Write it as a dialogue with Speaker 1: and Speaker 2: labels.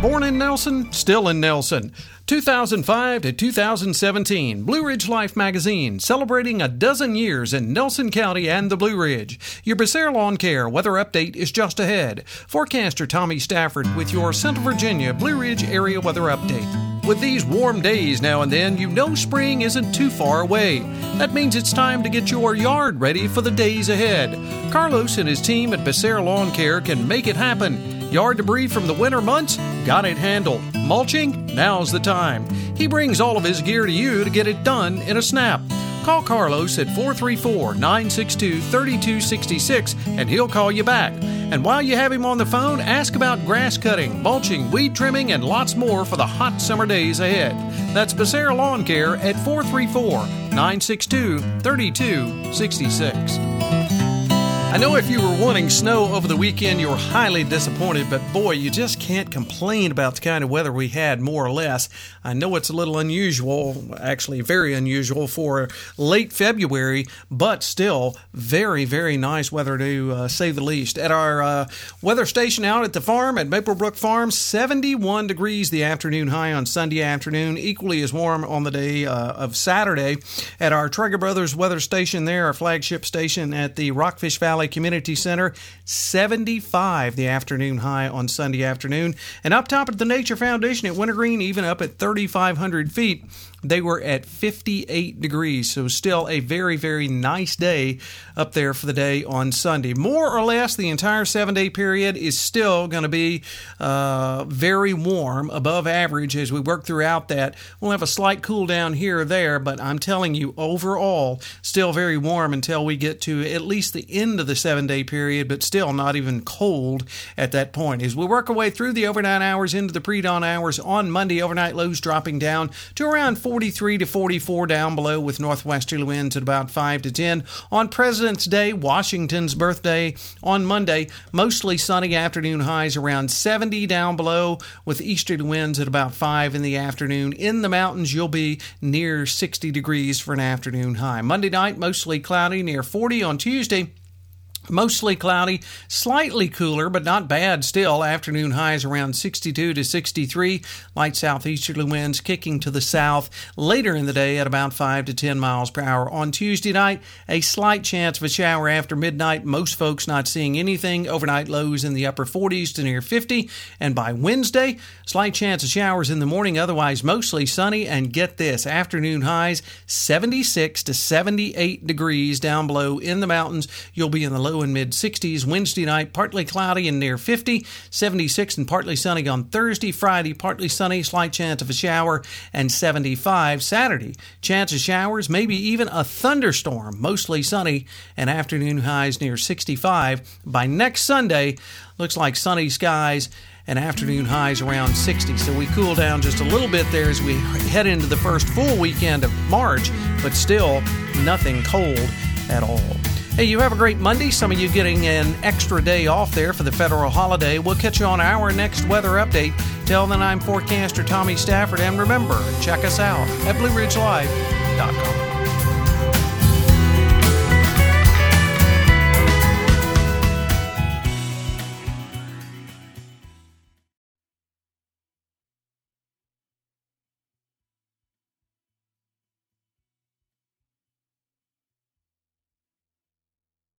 Speaker 1: Born in Nelson, still in Nelson. 2005 to 2017, Blue Ridge Life magazine celebrating a dozen years in Nelson County and the Blue Ridge. Your Becerra Lawn Care weather update is just ahead. Forecaster Tommy Stafford with your Central Virginia Blue Ridge area weather update. With these warm days now and then, you know spring isn't too far away. That means it's time to get your yard ready for the days ahead. Carlos and his team at Becerra Lawn Care can make it happen. Yard debris from the winter months? Got it handled. Mulching? Now's the time. He brings all of his gear to you to get it done in a snap. Call Carlos at 434 962 3266 and he'll call you back. And while you have him on the phone, ask about grass cutting, mulching, weed trimming, and lots more for the hot summer days ahead. That's Becerra Lawn Care at 434 962 3266. I know if you were wanting snow over the weekend, you were highly disappointed, but boy, you just can't complain about the kind of weather we had, more or less. I know it's a little unusual, actually, very unusual for late February, but still very, very nice weather to uh, say the least. At our uh, weather station out at the farm at Maplebrook Farm, 71 degrees the afternoon high on Sunday afternoon, equally as warm on the day uh, of Saturday. At our Traeger Brothers weather station there, our flagship station at the Rockfish Valley. Valley Community Center, 75 the afternoon high on Sunday afternoon. And up top at the Nature Foundation at Wintergreen, even up at 3,500 feet, they were at 58 degrees. So, still a very, very nice day up there for the day on Sunday. More or less, the entire seven day period is still going to be uh, very warm, above average as we work throughout that. We'll have a slight cool down here or there, but I'm telling you, overall, still very warm until we get to at least the end of the seven day period, but still not even cold at that point. As we work our way through the overnight hours into the pre dawn hours on Monday, overnight lows dropping down to around 43 to 44 down below with northwesterly winds at about 5 to 10. On President's Day, Washington's birthday, on Monday, mostly sunny afternoon highs around 70 down below with easterly winds at about 5 in the afternoon. In the mountains, you'll be near 60 degrees for an afternoon high. Monday night, mostly cloudy, near 40 on Tuesday. Mostly cloudy, slightly cooler, but not bad still. Afternoon highs around 62 to 63. Light southeasterly winds kicking to the south later in the day at about 5 to 10 miles per hour. On Tuesday night, a slight chance of a shower after midnight. Most folks not seeing anything. Overnight lows in the upper 40s to near 50. And by Wednesday, slight chance of showers in the morning, otherwise mostly sunny. And get this afternoon highs 76 to 78 degrees down below in the mountains. You'll be in the low and mid 60s. Wednesday night, partly cloudy and near 50. 76 and partly sunny on Thursday. Friday, partly sunny, slight chance of a shower, and 75. Saturday, chance of showers, maybe even a thunderstorm. Mostly sunny and afternoon highs near 65. By next Sunday, looks like sunny skies and afternoon highs around 60. So we cool down just a little bit there as we head into the first full weekend of March, but still nothing cold at all. Hey, you have a great Monday. Some of you getting an extra day off there for the federal holiday. We'll catch you on our next weather update. Till then, I'm forecaster Tommy Stafford, and remember, check us out at BlueRidgeLive.com.